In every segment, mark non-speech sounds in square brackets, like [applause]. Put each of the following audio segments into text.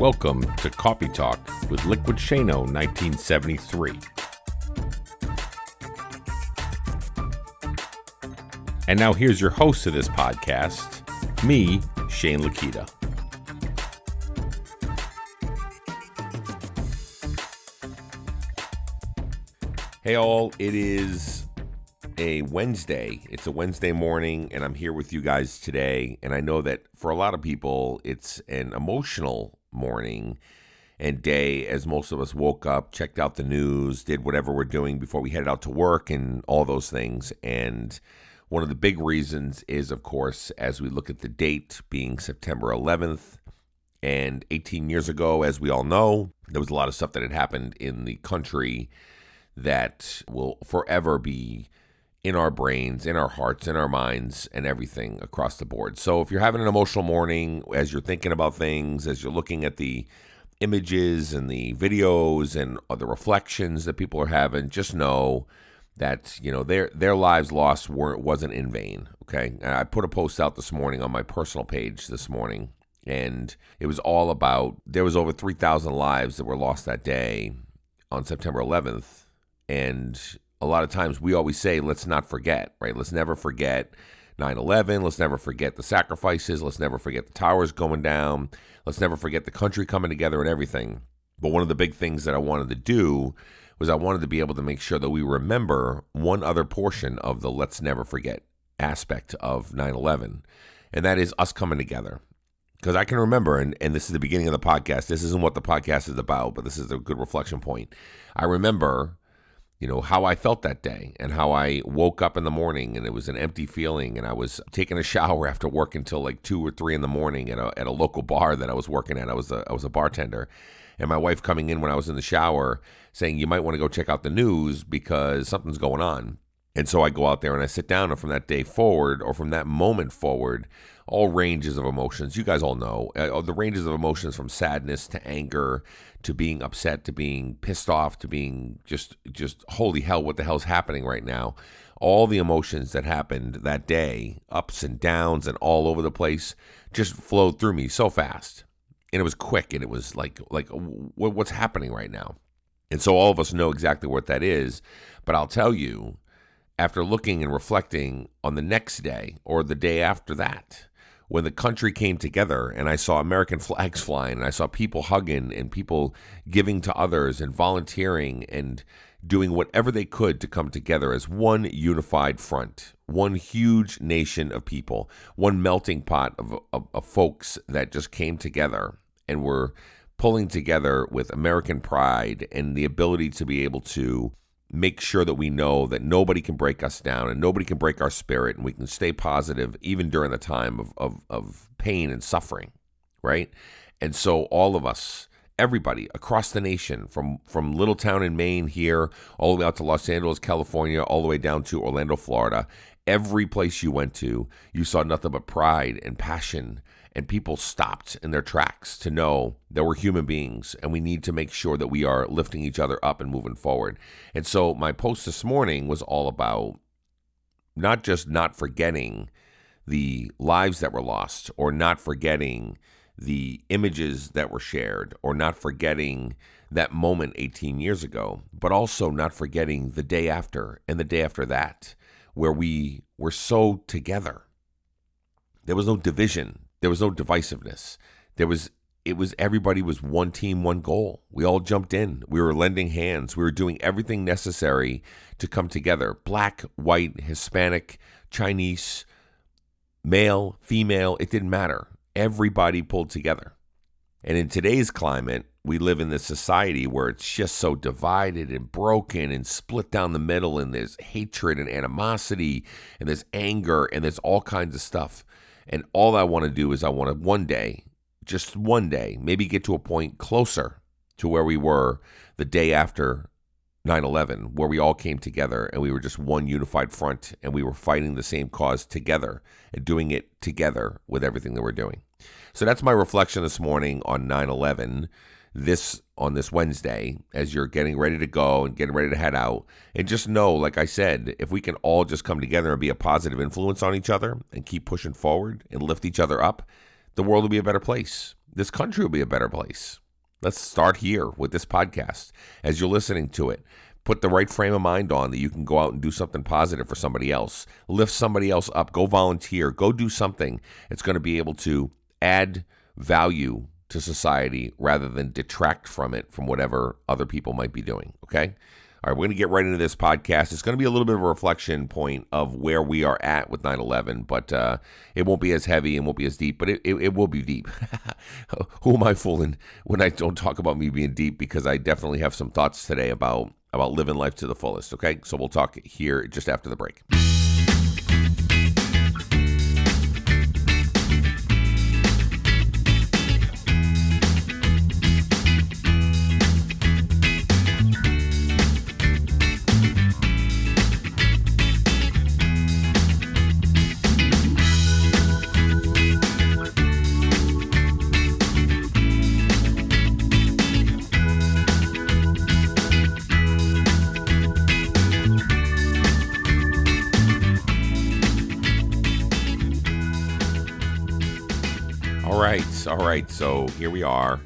Welcome to Coffee Talk with Liquid Shano 1973. And now here's your host of this podcast, me, Shane Lakita. Hey all, it is a Wednesday. It's a Wednesday morning, and I'm here with you guys today. And I know that for a lot of people, it's an emotional morning and day as most of us woke up, checked out the news, did whatever we're doing before we headed out to work, and all those things. And one of the big reasons is, of course, as we look at the date being September 11th. And 18 years ago, as we all know, there was a lot of stuff that had happened in the country that will forever be in our brains, in our hearts, in our minds, and everything across the board. So if you're having an emotional morning, as you're thinking about things, as you're looking at the images and the videos and uh, the reflections that people are having, just know that you know their their lives lost weren't wasn't in vain. Okay, and I put a post out this morning on my personal page this morning, and it was all about there was over three thousand lives that were lost that day on September 11th, and a lot of times we always say, let's not forget, right? Let's never forget 9 11. Let's never forget the sacrifices. Let's never forget the towers going down. Let's never forget the country coming together and everything. But one of the big things that I wanted to do was I wanted to be able to make sure that we remember one other portion of the let's never forget aspect of 9 11, and that is us coming together. Because I can remember, and, and this is the beginning of the podcast. This isn't what the podcast is about, but this is a good reflection point. I remember you know, how I felt that day and how I woke up in the morning and it was an empty feeling. And I was taking a shower after work until like two or three in the morning at a, at a local bar that I was working at. I was a, I was a bartender. And my wife coming in when I was in the shower saying, You might want to go check out the news because something's going on. And so I go out there and I sit down, and from that day forward, or from that moment forward, all ranges of emotions. You guys all know uh, the ranges of emotions from sadness to anger to being upset to being pissed off to being just just holy hell what the hell's happening right now. All the emotions that happened that day, ups and downs and all over the place just flowed through me so fast. And it was quick and it was like like what's happening right now. And so all of us know exactly what that is, but I'll tell you after looking and reflecting on the next day or the day after that, when the country came together and I saw American flags flying and I saw people hugging and people giving to others and volunteering and doing whatever they could to come together as one unified front, one huge nation of people, one melting pot of, of, of folks that just came together and were pulling together with American pride and the ability to be able to make sure that we know that nobody can break us down and nobody can break our spirit and we can stay positive even during the time of, of, of pain and suffering, right? And so all of us, everybody across the nation, from from little town in Maine here, all the way out to Los Angeles, California, all the way down to Orlando, Florida, every place you went to, you saw nothing but pride and passion and people stopped in their tracks to know that we're human beings and we need to make sure that we are lifting each other up and moving forward. And so my post this morning was all about not just not forgetting the lives that were lost or not forgetting the images that were shared or not forgetting that moment 18 years ago, but also not forgetting the day after and the day after that, where we were so together. There was no division. There was no divisiveness. There was it was everybody was one team, one goal. We all jumped in. We were lending hands. We were doing everything necessary to come together. Black, white, Hispanic, Chinese, male, female, it didn't matter. Everybody pulled together. And in today's climate, we live in this society where it's just so divided and broken and split down the middle, and there's hatred and animosity, and there's anger, and there's all kinds of stuff. And all I want to do is I want to one day, just one day, maybe get to a point closer to where we were the day after 9 11, where we all came together and we were just one unified front and we were fighting the same cause together and doing it together with everything that we're doing. So that's my reflection this morning on 9 11 this on this Wednesday as you're getting ready to go and getting ready to head out. And just know, like I said, if we can all just come together and be a positive influence on each other and keep pushing forward and lift each other up, the world will be a better place. This country will be a better place. Let's start here with this podcast. As you're listening to it, put the right frame of mind on that you can go out and do something positive for somebody else. Lift somebody else up. Go volunteer. Go do something It's going to be able to add value to society rather than detract from it from whatever other people might be doing. Okay? All right, we're going to get right into this podcast. It's going to be a little bit of a reflection point of where we are at with 9 11, but uh, it won't be as heavy and won't be as deep, but it, it, it will be deep. [laughs] Who am I fooling when I don't talk about me being deep? Because I definitely have some thoughts today about, about living life to the fullest. Okay, so we'll talk here just after the break. So here we are,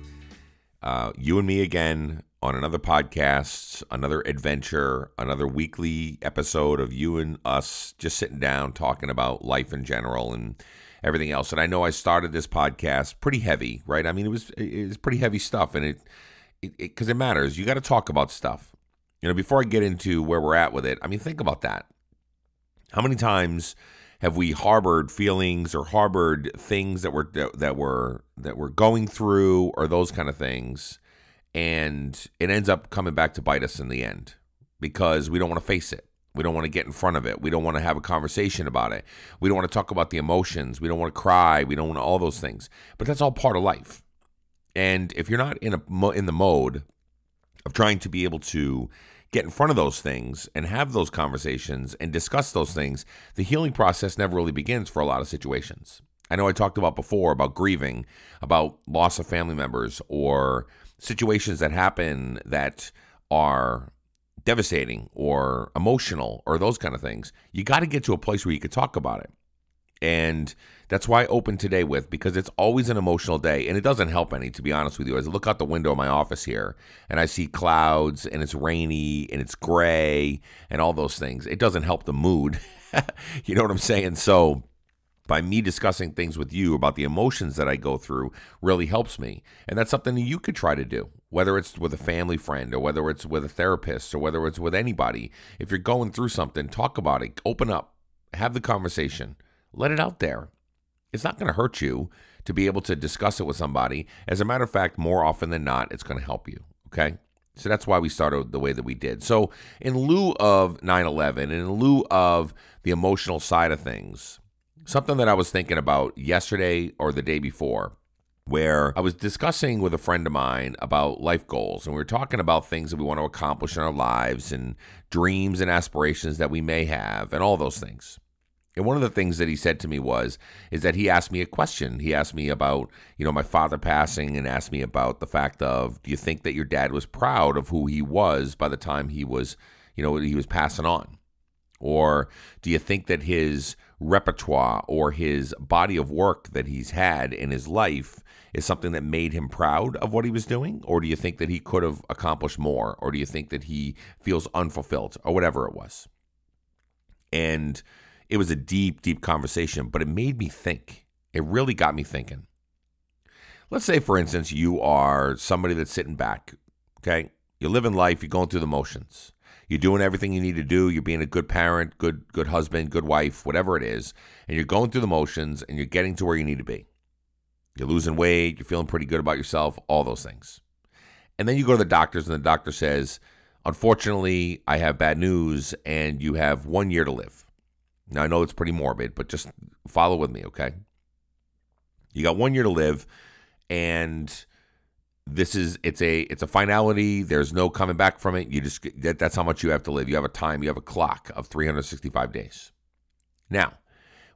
uh, you and me again on another podcast, another adventure, another weekly episode of you and us just sitting down talking about life in general and everything else. And I know I started this podcast pretty heavy, right? I mean, it was it was pretty heavy stuff, and it because it, it, it matters. You got to talk about stuff. You know, before I get into where we're at with it, I mean, think about that. How many times? Have we harbored feelings or harbored things that were that were that we're going through or those kind of things? And it ends up coming back to bite us in the end because we don't want to face it. We don't want to get in front of it. We don't want to have a conversation about it. We don't want to talk about the emotions. We don't want to cry. We don't want all those things. But that's all part of life. And if you're not in a in the mode of trying to be able to get in front of those things and have those conversations and discuss those things, the healing process never really begins for a lot of situations. I know I talked about before about grieving, about loss of family members, or situations that happen that are devastating or emotional or those kind of things. You got to get to a place where you could talk about it. And that's why I open today with because it's always an emotional day and it doesn't help any, to be honest with you. As I look out the window of my office here and I see clouds and it's rainy and it's gray and all those things, it doesn't help the mood. [laughs] you know what I'm saying? So, by me discussing things with you about the emotions that I go through really helps me. And that's something that you could try to do, whether it's with a family friend or whether it's with a therapist or whether it's with anybody. If you're going through something, talk about it, open up, have the conversation, let it out there. It's not going to hurt you to be able to discuss it with somebody. As a matter of fact, more often than not, it's going to help you. Okay. So that's why we started the way that we did. So, in lieu of 9 11, in lieu of the emotional side of things, something that I was thinking about yesterday or the day before, where I was discussing with a friend of mine about life goals, and we were talking about things that we want to accomplish in our lives and dreams and aspirations that we may have, and all those things. And one of the things that he said to me was, is that he asked me a question. He asked me about, you know, my father passing and asked me about the fact of, do you think that your dad was proud of who he was by the time he was, you know, he was passing on? Or do you think that his repertoire or his body of work that he's had in his life is something that made him proud of what he was doing? Or do you think that he could have accomplished more? Or do you think that he feels unfulfilled or whatever it was? And, it was a deep, deep conversation, but it made me think. It really got me thinking. Let's say, for instance, you are somebody that's sitting back, okay? You're living life, you're going through the motions. You're doing everything you need to do. You're being a good parent, good good husband, good wife, whatever it is, and you're going through the motions and you're getting to where you need to be. You're losing weight, you're feeling pretty good about yourself, all those things. And then you go to the doctors and the doctor says, "Unfortunately, I have bad news and you have 1 year to live." Now, I know it's pretty morbid, but just follow with me, okay? You got one year to live, and this is it's a it's a finality. There's no coming back from it. You just that, that's how much you have to live. You have a time. You have a clock of 365 days. Now,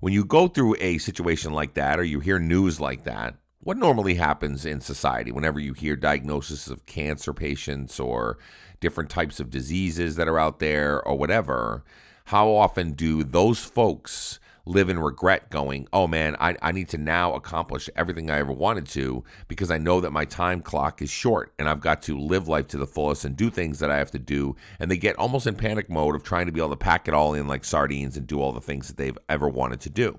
when you go through a situation like that, or you hear news like that, what normally happens in society whenever you hear diagnosis of cancer patients or different types of diseases that are out there or whatever? How often do those folks live in regret going, oh man, I, I need to now accomplish everything I ever wanted to because I know that my time clock is short and I've got to live life to the fullest and do things that I have to do. And they get almost in panic mode of trying to be able to pack it all in like sardines and do all the things that they've ever wanted to do.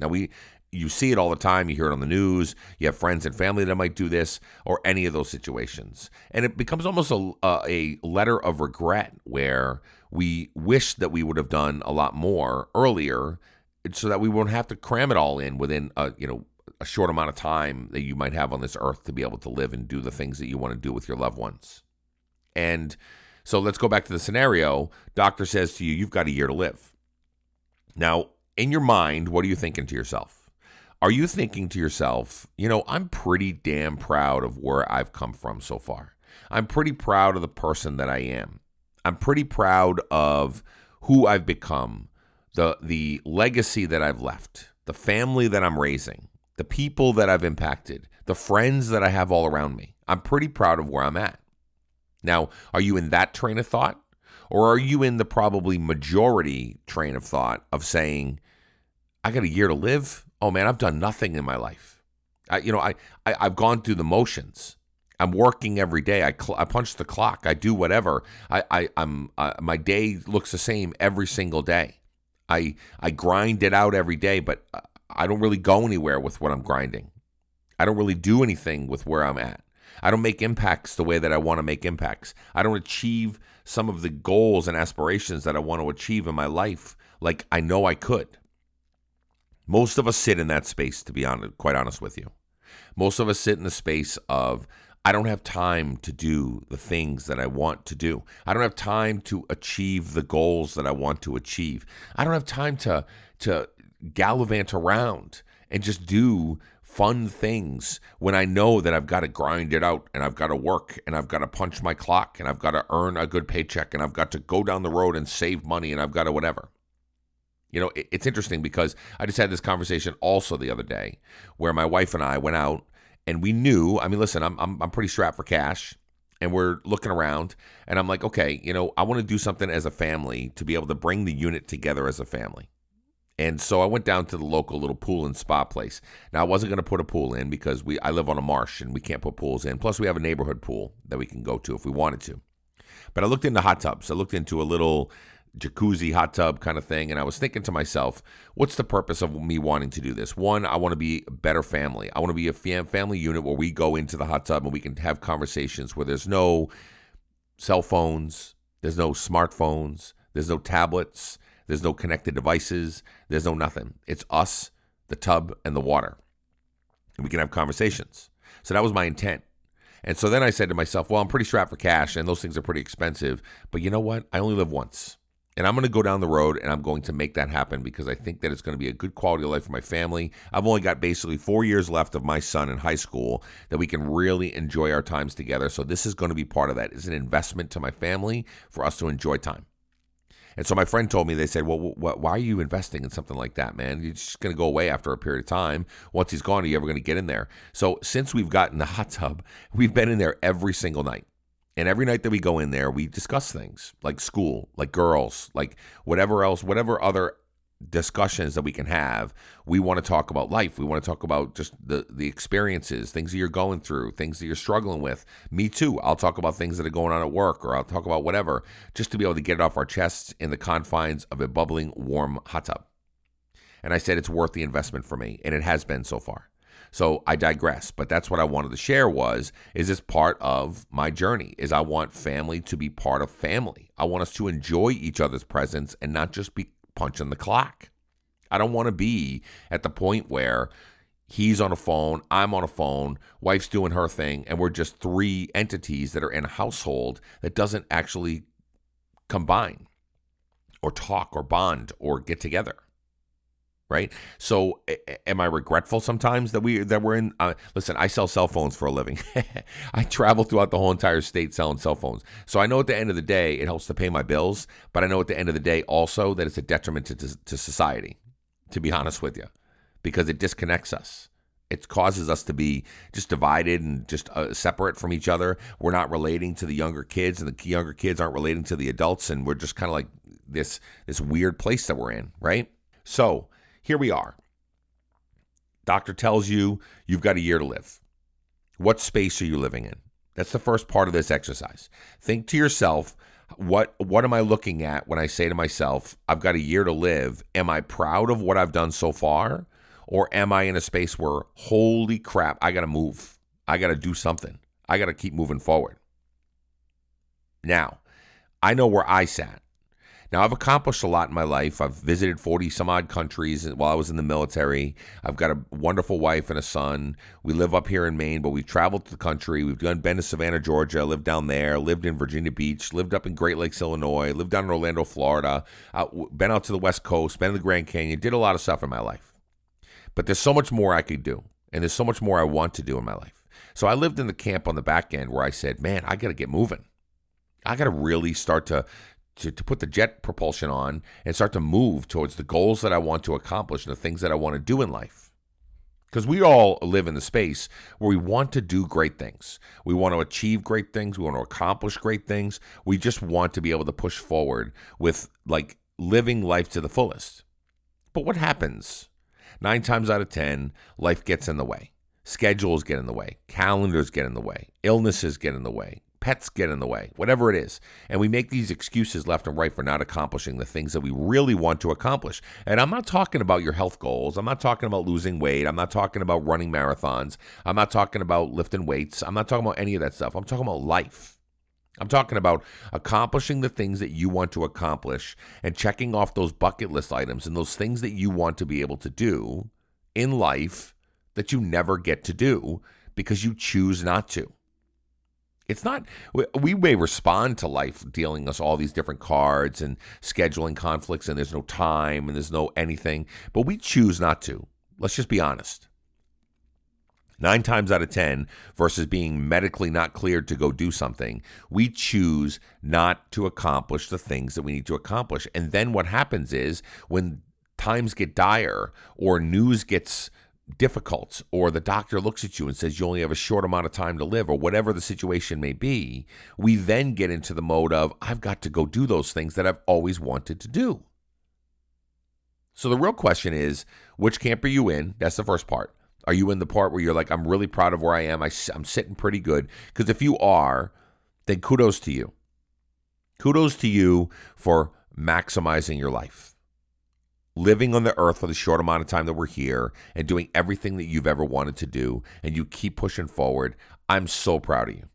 Now, we you see it all the time. You hear it on the news. You have friends and family that might do this or any of those situations. And it becomes almost a, a letter of regret where we wish that we would have done a lot more earlier so that we won't have to cram it all in within a, you know, a short amount of time that you might have on this earth to be able to live and do the things that you want to do with your loved ones. And so let's go back to the scenario. Doctor says to you, you've got a year to live. Now, in your mind, what are you thinking to yourself? Are you thinking to yourself, you know, I'm pretty damn proud of where I've come from so far? I'm pretty proud of the person that I am. I'm pretty proud of who I've become, the the legacy that I've left, the family that I'm raising, the people that I've impacted, the friends that I have all around me. I'm pretty proud of where I'm at. Now, are you in that train of thought? Or are you in the probably majority train of thought of saying, I got a year to live? oh man, I've done nothing in my life. I, you know, I, I have gone through the motions. I'm working every day. I, cl- I punch the clock. I do whatever. I, I I'm uh, my day looks the same every single day. I I grind it out every day, but I don't really go anywhere with what I'm grinding. I don't really do anything with where I'm at. I don't make impacts the way that I want to make impacts. I don't achieve some of the goals and aspirations that I want to achieve in my life like I know I could. Most of us sit in that space, to be honest, quite honest with you. Most of us sit in the space of, I don't have time to do the things that I want to do. I don't have time to achieve the goals that I want to achieve. I don't have time to to gallivant around and just do fun things when I know that I've got to grind it out and I've got to work and I've got to punch my clock and I've got to earn a good paycheck and I've got to go down the road and save money and I've got to whatever. You know, it's interesting because I just had this conversation also the other day where my wife and I went out and we knew, I mean, listen, I'm, I'm, I'm pretty strapped for cash and we're looking around and I'm like, okay, you know, I want to do something as a family to be able to bring the unit together as a family. And so I went down to the local little pool and spa place. Now I wasn't going to put a pool in because we I live on a marsh and we can't put pools in. Plus we have a neighborhood pool that we can go to if we wanted to. But I looked into hot tubs. I looked into a little jacuzzi hot tub kind of thing and i was thinking to myself what's the purpose of me wanting to do this one i want to be a better family i want to be a fam- family unit where we go into the hot tub and we can have conversations where there's no cell phones there's no smartphones there's no tablets there's no connected devices there's no nothing it's us the tub and the water and we can have conversations so that was my intent and so then I said to myself, well, I'm pretty strapped for cash and those things are pretty expensive. But you know what? I only live once. And I'm going to go down the road and I'm going to make that happen because I think that it's going to be a good quality of life for my family. I've only got basically four years left of my son in high school that we can really enjoy our times together. So this is going to be part of that. It's an investment to my family for us to enjoy time. And so my friend told me, they said, well, why are you investing in something like that, man? You're just going to go away after a period of time. Once he's gone, are you ever going to get in there? So since we've gotten the hot tub, we've been in there every single night. And every night that we go in there, we discuss things like school, like girls, like whatever else, whatever other discussions that we can have. We want to talk about life. We want to talk about just the the experiences, things that you're going through, things that you're struggling with. Me too. I'll talk about things that are going on at work or I'll talk about whatever just to be able to get it off our chests in the confines of a bubbling warm hot tub. And I said it's worth the investment for me, and it has been so far. So I digress, but that's what I wanted to share was is this part of my journey is I want family to be part of family. I want us to enjoy each other's presence and not just be punching the clock. I don't want to be at the point where he's on a phone, I'm on a phone, wife's doing her thing, and we're just three entities that are in a household that doesn't actually combine or talk or bond or get together right? So, am I regretful sometimes that we that we're in? Uh, listen, I sell cell phones for a living. [laughs] I travel throughout the whole entire state selling cell phones. So I know at the end of the day, it helps to pay my bills. But I know at the end of the day also that it's a detriment to, to, to society. To be honest with you, because it disconnects us. It causes us to be just divided and just uh, separate from each other. We're not relating to the younger kids, and the younger kids aren't relating to the adults, and we're just kind of like this this weird place that we're in, right? So here we are. Doctor tells you you've got a year to live. What space are you living in? That's the first part of this exercise. Think to yourself, what what am I looking at when I say to myself, I've got a year to live? Am I proud of what I've done so far? Or am I in a space where holy crap, I got to move. I got to do something. I got to keep moving forward. Now, I know where I sat. Now, I've accomplished a lot in my life. I've visited 40 some odd countries while I was in the military. I've got a wonderful wife and a son. We live up here in Maine, but we've traveled to the country. We've done been to Savannah, Georgia, lived down there, lived in Virginia Beach, lived up in Great Lakes, Illinois, lived down in Orlando, Florida, out, been out to the West Coast, been in the Grand Canyon, did a lot of stuff in my life. But there's so much more I could do, and there's so much more I want to do in my life. So I lived in the camp on the back end where I said, man, I got to get moving. I got to really start to to, to put the jet propulsion on and start to move towards the goals that I want to accomplish and the things that I want to do in life. Because we all live in the space where we want to do great things. We want to achieve great things. We want to accomplish great things. We just want to be able to push forward with like living life to the fullest. But what happens? Nine times out of 10, life gets in the way. Schedules get in the way. Calendars get in the way. Illnesses get in the way pets get in the way, whatever it is. And we make these excuses left and right for not accomplishing the things that we really want to accomplish. And I'm not talking about your health goals. I'm not talking about losing weight. I'm not talking about running marathons. I'm not talking about lifting weights. I'm not talking about any of that stuff. I'm talking about life. I'm talking about accomplishing the things that you want to accomplish and checking off those bucket list items and those things that you want to be able to do in life that you never get to do because you choose not to. It's not, we may respond to life dealing us all these different cards and scheduling conflicts, and there's no time and there's no anything, but we choose not to. Let's just be honest. Nine times out of 10, versus being medically not cleared to go do something, we choose not to accomplish the things that we need to accomplish. And then what happens is when times get dire or news gets difficult or the doctor looks at you and says you only have a short amount of time to live or whatever the situation may be, we then get into the mode of I've got to go do those things that I've always wanted to do. So the real question is which camp are you in? That's the first part. Are you in the part where you're like, I'm really proud of where I am? I, I'm sitting pretty good? Because if you are, then kudos to you. Kudos to you for maximizing your life living on the earth for the short amount of time that we're here and doing everything that you've ever wanted to do and you keep pushing forward. I'm so proud of you.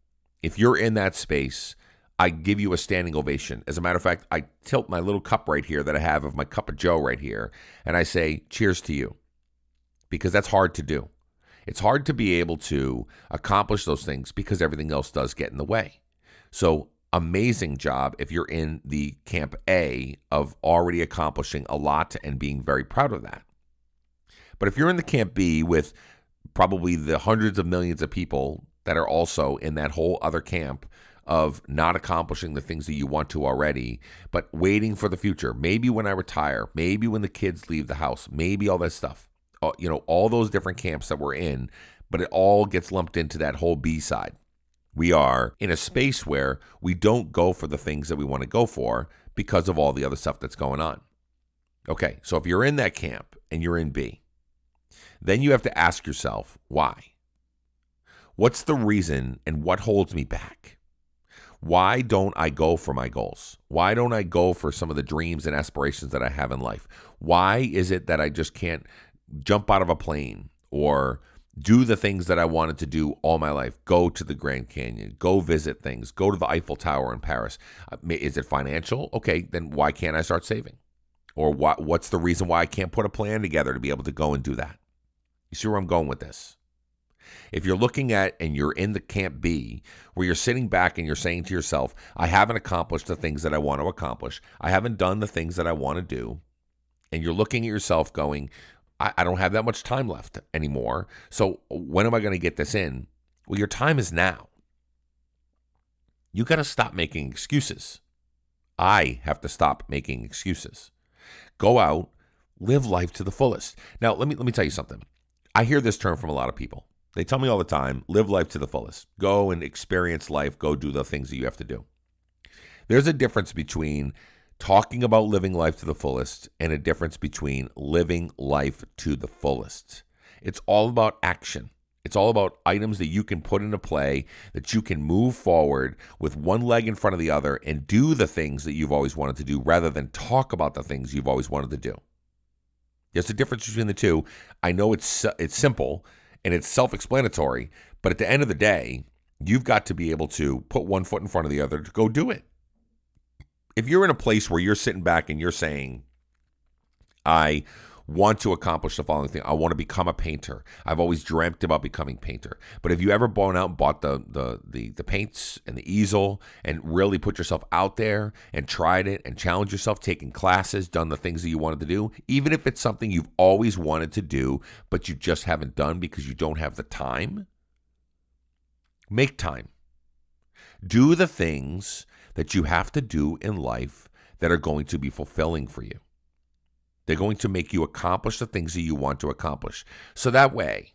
If you're in that space, I give you a standing ovation. As a matter of fact, I tilt my little cup right here that I have of my cup of Joe right here, and I say, cheers to you. Because that's hard to do. It's hard to be able to accomplish those things because everything else does get in the way. So amazing job if you're in the camp A of already accomplishing a lot and being very proud of that. But if you're in the camp B with probably the hundreds of millions of people that are also in that whole other camp of not accomplishing the things that you want to already, but waiting for the future. Maybe when I retire, maybe when the kids leave the house, maybe all that stuff. Uh, you know, all those different camps that we're in, but it all gets lumped into that whole B side. We are in a space where we don't go for the things that we want to go for because of all the other stuff that's going on. Okay, so if you're in that camp and you're in B, then you have to ask yourself why. What's the reason and what holds me back? Why don't I go for my goals? Why don't I go for some of the dreams and aspirations that I have in life? Why is it that I just can't jump out of a plane or do the things that I wanted to do all my life. Go to the Grand Canyon, go visit things, go to the Eiffel Tower in Paris. Uh, is it financial? Okay, then why can't I start saving? Or what, what's the reason why I can't put a plan together to be able to go and do that? You see where I'm going with this? If you're looking at and you're in the camp B, where you're sitting back and you're saying to yourself, I haven't accomplished the things that I want to accomplish, I haven't done the things that I want to do, and you're looking at yourself going, I, I don't have that much time left anymore. So when am I going to get this in? Well, your time is now. You got to stop making excuses. I have to stop making excuses. Go out, live life to the fullest. Now, let me let me tell you something. I hear this term from a lot of people. They tell me all the time, live life to the fullest. Go and experience life, go do the things that you have to do. There's a difference between talking about living life to the fullest and a difference between living life to the fullest. It's all about action. It's all about items that you can put into play, that you can move forward with one leg in front of the other and do the things that you've always wanted to do rather than talk about the things you've always wanted to do. There's a difference between the two. I know it's it's simple and it's self-explanatory, but at the end of the day, you've got to be able to put one foot in front of the other to go do it. If you're in a place where you're sitting back and you're saying, I want to accomplish the following thing. I want to become a painter. I've always dreamt about becoming painter. But have you ever gone out and bought the, the the the paints and the easel and really put yourself out there and tried it and challenged yourself, taking classes, done the things that you wanted to do, even if it's something you've always wanted to do, but you just haven't done because you don't have the time? Make time. Do the things that you have to do in life that are going to be fulfilling for you. They're going to make you accomplish the things that you want to accomplish. So that way,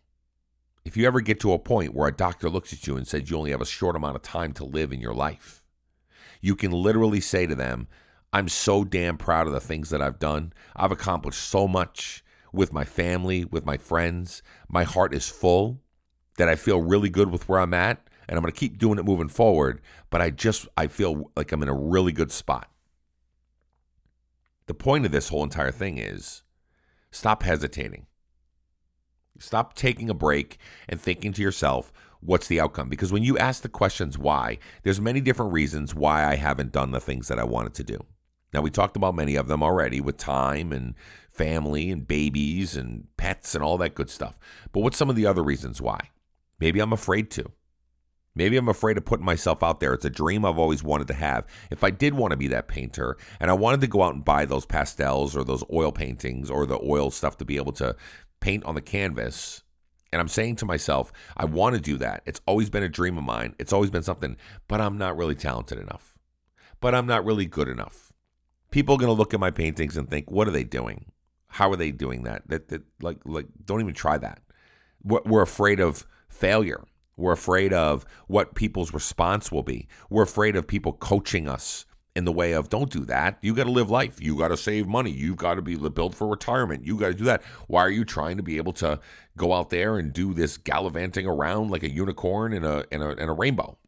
if you ever get to a point where a doctor looks at you and says you only have a short amount of time to live in your life, you can literally say to them, I'm so damn proud of the things that I've done. I've accomplished so much with my family, with my friends. My heart is full that I feel really good with where I'm at and I'm going to keep doing it moving forward, but I just I feel like I'm in a really good spot. The point of this whole entire thing is stop hesitating. Stop taking a break and thinking to yourself, what's the outcome? Because when you ask the questions why, there's many different reasons why I haven't done the things that I wanted to do. Now we talked about many of them already with time and family and babies and pets and all that good stuff. But what's some of the other reasons why? Maybe I'm afraid to. Maybe I'm afraid of putting myself out there. It's a dream I've always wanted to have. If I did want to be that painter and I wanted to go out and buy those pastels or those oil paintings or the oil stuff to be able to paint on the canvas, and I'm saying to myself, I want to do that. It's always been a dream of mine. It's always been something, but I'm not really talented enough. But I'm not really good enough. People are going to look at my paintings and think, what are they doing? How are they doing that? That, that like like don't even try that. We're, we're afraid of failure. We're afraid of what people's response will be. We're afraid of people coaching us in the way of don't do that. You got to live life. You got to save money. You've got to be built for retirement. You got to do that. Why are you trying to be able to go out there and do this gallivanting around like a unicorn in a in a, in a rainbow?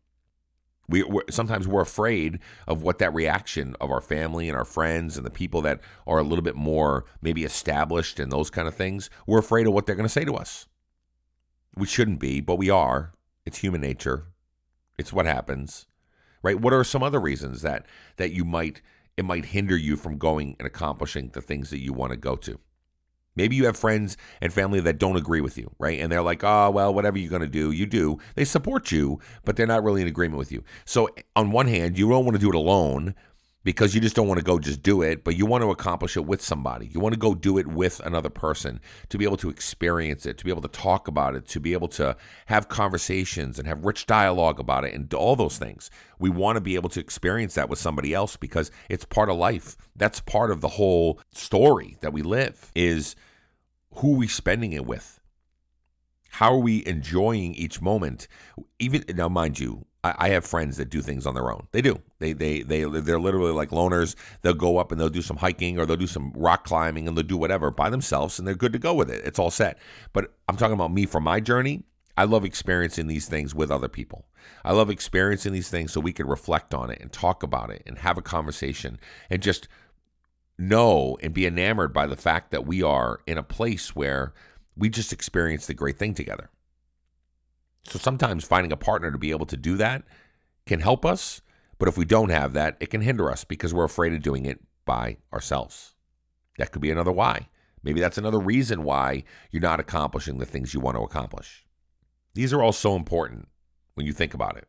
We we're, sometimes we're afraid of what that reaction of our family and our friends and the people that are a little bit more maybe established and those kind of things. We're afraid of what they're going to say to us. We shouldn't be, but we are. It's human nature. It's what happens. Right? What are some other reasons that that you might it might hinder you from going and accomplishing the things that you want to go to? Maybe you have friends and family that don't agree with you, right? And they're like, oh, well, whatever you're going to do, you do. They support you, but they're not really in agreement with you. So, on one hand, you don't want to do it alone because you just don't want to go just do it, but you want to accomplish it with somebody. You want to go do it with another person to be able to experience it, to be able to talk about it, to be able to have conversations and have rich dialogue about it and all those things. We want to be able to experience that with somebody else because it's part of life. That's part of the whole story that we live is who we spending it with? How are we enjoying each moment? Even now, mind you, I, have friends that do things on their own. They do. They they they they're literally like loners. They'll go up and they'll do some hiking or they'll do some rock climbing and they'll do whatever by themselves and they're good to go with it. It's all set. But I'm talking about me for my journey. I love experiencing these things with other people. I love experiencing these things so we can reflect on it and talk about it and have a conversation and just know and be enamored by the fact that we are in a place where we just experienced the great thing together. So sometimes finding a partner to be able to do that can help us. But if we don't have that, it can hinder us because we're afraid of doing it by ourselves. That could be another why. Maybe that's another reason why you're not accomplishing the things you want to accomplish. These are all so important when you think about it.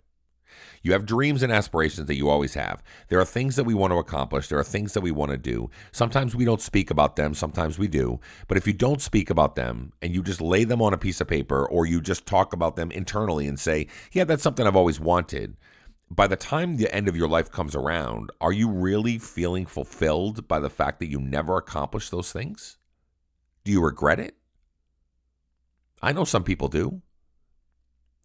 You have dreams and aspirations that you always have. There are things that we want to accomplish. There are things that we want to do. Sometimes we don't speak about them, sometimes we do. But if you don't speak about them and you just lay them on a piece of paper or you just talk about them internally and say, yeah, that's something I've always wanted, by the time the end of your life comes around, are you really feeling fulfilled by the fact that you never accomplished those things? Do you regret it? I know some people do.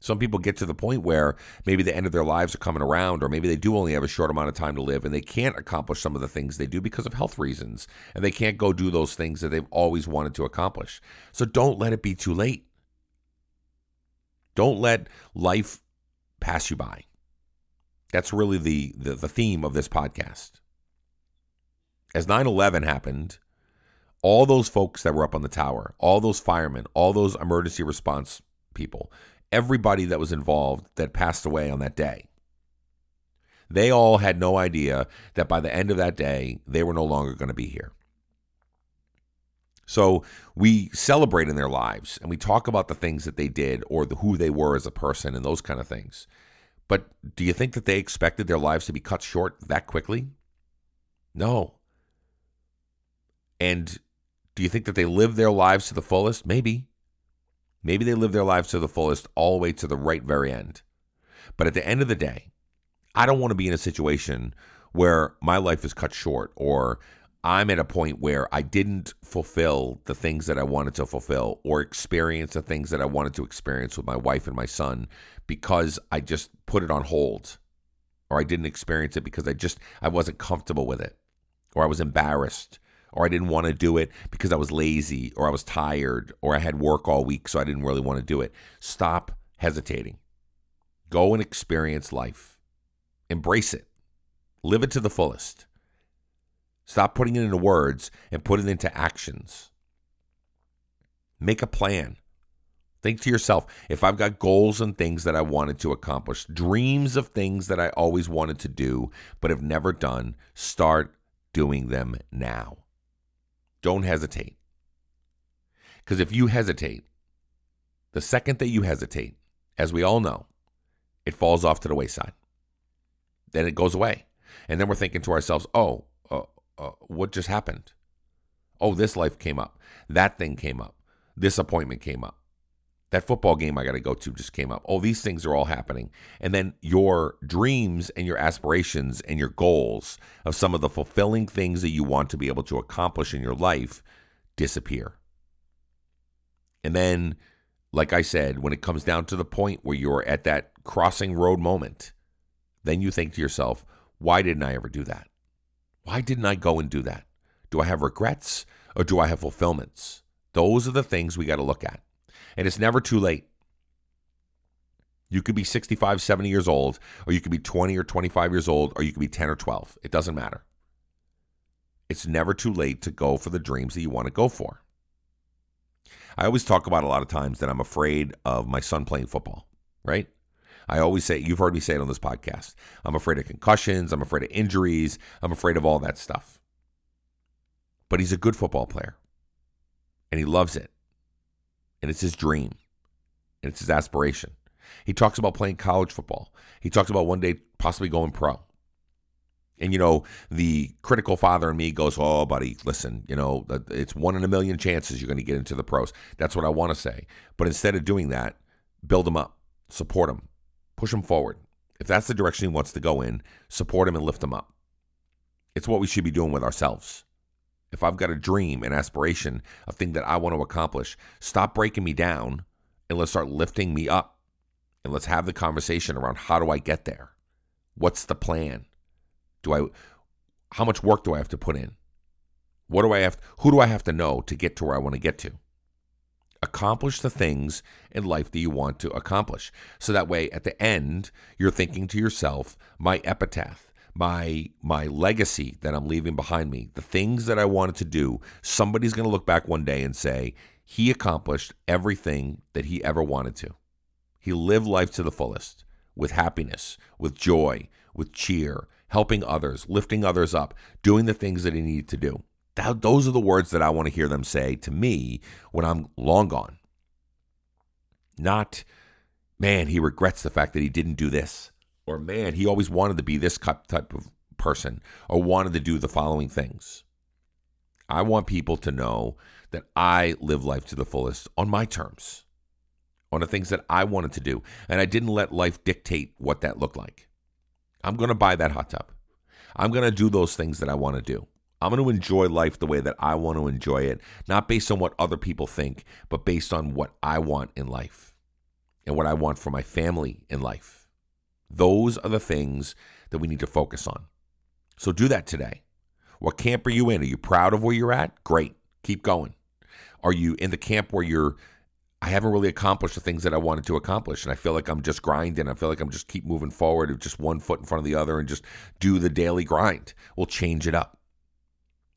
Some people get to the point where maybe the end of their lives are coming around, or maybe they do only have a short amount of time to live and they can't accomplish some of the things they do because of health reasons. And they can't go do those things that they've always wanted to accomplish. So don't let it be too late. Don't let life pass you by. That's really the, the, the theme of this podcast. As 9 11 happened, all those folks that were up on the tower, all those firemen, all those emergency response people, everybody that was involved that passed away on that day. They all had no idea that by the end of that day, they were no longer going to be here. So we celebrate in their lives and we talk about the things that they did or the, who they were as a person and those kind of things. But do you think that they expected their lives to be cut short that quickly? No. And do you think that they lived their lives to the fullest? Maybe. Maybe they live their lives to the fullest all the way to the right very end. But at the end of the day, I don't want to be in a situation where my life is cut short or I'm at a point where I didn't fulfill the things that I wanted to fulfill or experience the things that I wanted to experience with my wife and my son because I just put it on hold or I didn't experience it because I just I wasn't comfortable with it or I was embarrassed or I didn't want to do it because I was lazy or I was tired or I had work all week so I didn't really want to do it. Stop hesitating. Go and experience life. Embrace it. Live it to the fullest. Stop putting it into words and put it into actions. Make a plan. Think to yourself if I've got goals and things that I wanted to accomplish, dreams of things that I always wanted to do but have never done, start doing them now. Don't hesitate. Because if you hesitate, the second that you hesitate, as we all know, it falls off to the wayside. Then it goes away. And then we're thinking to ourselves, oh, uh, uh, what just happened? Oh, this life came up. That thing came up. This appointment came up. That football game I got to go to just came up. Oh, these things are all happening. And then your dreams and your aspirations and your goals of some of the fulfilling things that you want to be able to accomplish in your life disappear. And then, like I said, when it comes down to the point where you're at that crossing road moment, then you think to yourself, why didn't I ever do that? Why didn't I go and do that? Do I have regrets or do I have fulfillments? Those are the things we got to look at. And it's never too late. You could be 65, 70 years old, or you could be 20 or 25 years old, or you could be 10 or 12. It doesn't matter. It's never too late to go for the dreams that you want to go for. I always talk about a lot of times that I'm afraid of my son playing football, right? I always say, you've heard me say it on this podcast. I'm afraid of concussions. I'm afraid of injuries. I'm afraid of all that stuff. But he's a good football player and he loves it and it's his dream and it's his aspiration. He talks about playing college football. He talks about one day possibly going pro. And you know, the critical father in me goes, "Oh, buddy, listen, you know, it's one in a million chances you're going to get into the pros." That's what I want to say. But instead of doing that, build him up, support him, push him forward. If that's the direction he wants to go in, support him and lift him up. It's what we should be doing with ourselves if I've got a dream, an aspiration, a thing that I want to accomplish, stop breaking me down and let's start lifting me up. And let's have the conversation around how do I get there? What's the plan? Do I how much work do I have to put in? What do I have who do I have to know to get to where I want to get to? Accomplish the things in life that you want to accomplish. So that way at the end, you're thinking to yourself, my epitaph my my legacy that I'm leaving behind me, the things that I wanted to do, somebody's going to look back one day and say he accomplished everything that he ever wanted to. He lived life to the fullest with happiness, with joy, with cheer, helping others, lifting others up, doing the things that he needed to do. That, those are the words that I want to hear them say to me when I'm long gone. Not, man, he regrets the fact that he didn't do this or man, he always wanted to be this type of person or wanted to do the following things. I want people to know that I live life to the fullest on my terms, on the things that I wanted to do. And I didn't let life dictate what that looked like. I'm going to buy that hot tub. I'm going to do those things that I want to do. I'm going to enjoy life the way that I want to enjoy it, not based on what other people think, but based on what I want in life. and what I want for my family in life. Those are the things that we need to focus on. So do that today. What camp are you in? Are you proud of where you're at? Great. Keep going. Are you in the camp where you're I haven't really accomplished the things that I wanted to accomplish. And I feel like I'm just grinding. I feel like I'm just keep moving forward with just one foot in front of the other and just do the daily grind. We'll change it up.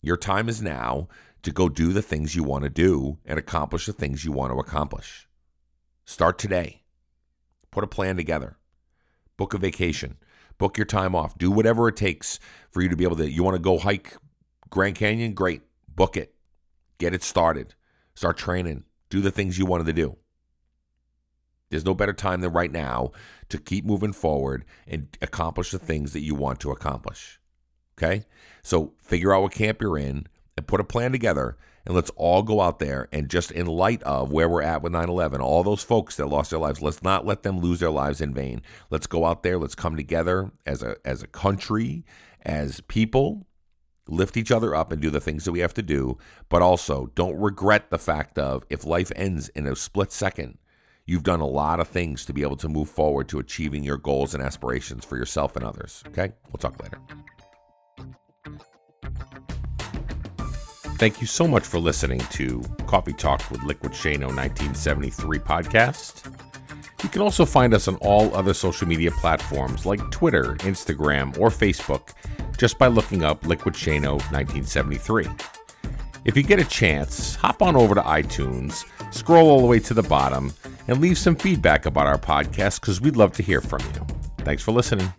Your time is now to go do the things you want to do and accomplish the things you want to accomplish. Start today. Put a plan together. Book a vacation. Book your time off. Do whatever it takes for you to be able to. You want to go hike Grand Canyon? Great. Book it. Get it started. Start training. Do the things you wanted to do. There's no better time than right now to keep moving forward and accomplish the things that you want to accomplish. Okay? So figure out what camp you're in and put a plan together and let's all go out there and just in light of where we're at with 9-11 all those folks that lost their lives let's not let them lose their lives in vain. Let's go out there let's come together as a as a country as people lift each other up and do the things that we have to do. But also don't regret the fact of if life ends in a split second you've done a lot of things to be able to move forward to achieving your goals and aspirations for yourself and others. Okay? We'll talk later Thank you so much for listening to Coffee Talk with Liquid Shano 1973 podcast. You can also find us on all other social media platforms like Twitter, Instagram, or Facebook just by looking up Liquid Shano 1973. If you get a chance, hop on over to iTunes, scroll all the way to the bottom, and leave some feedback about our podcast because we'd love to hear from you. Thanks for listening.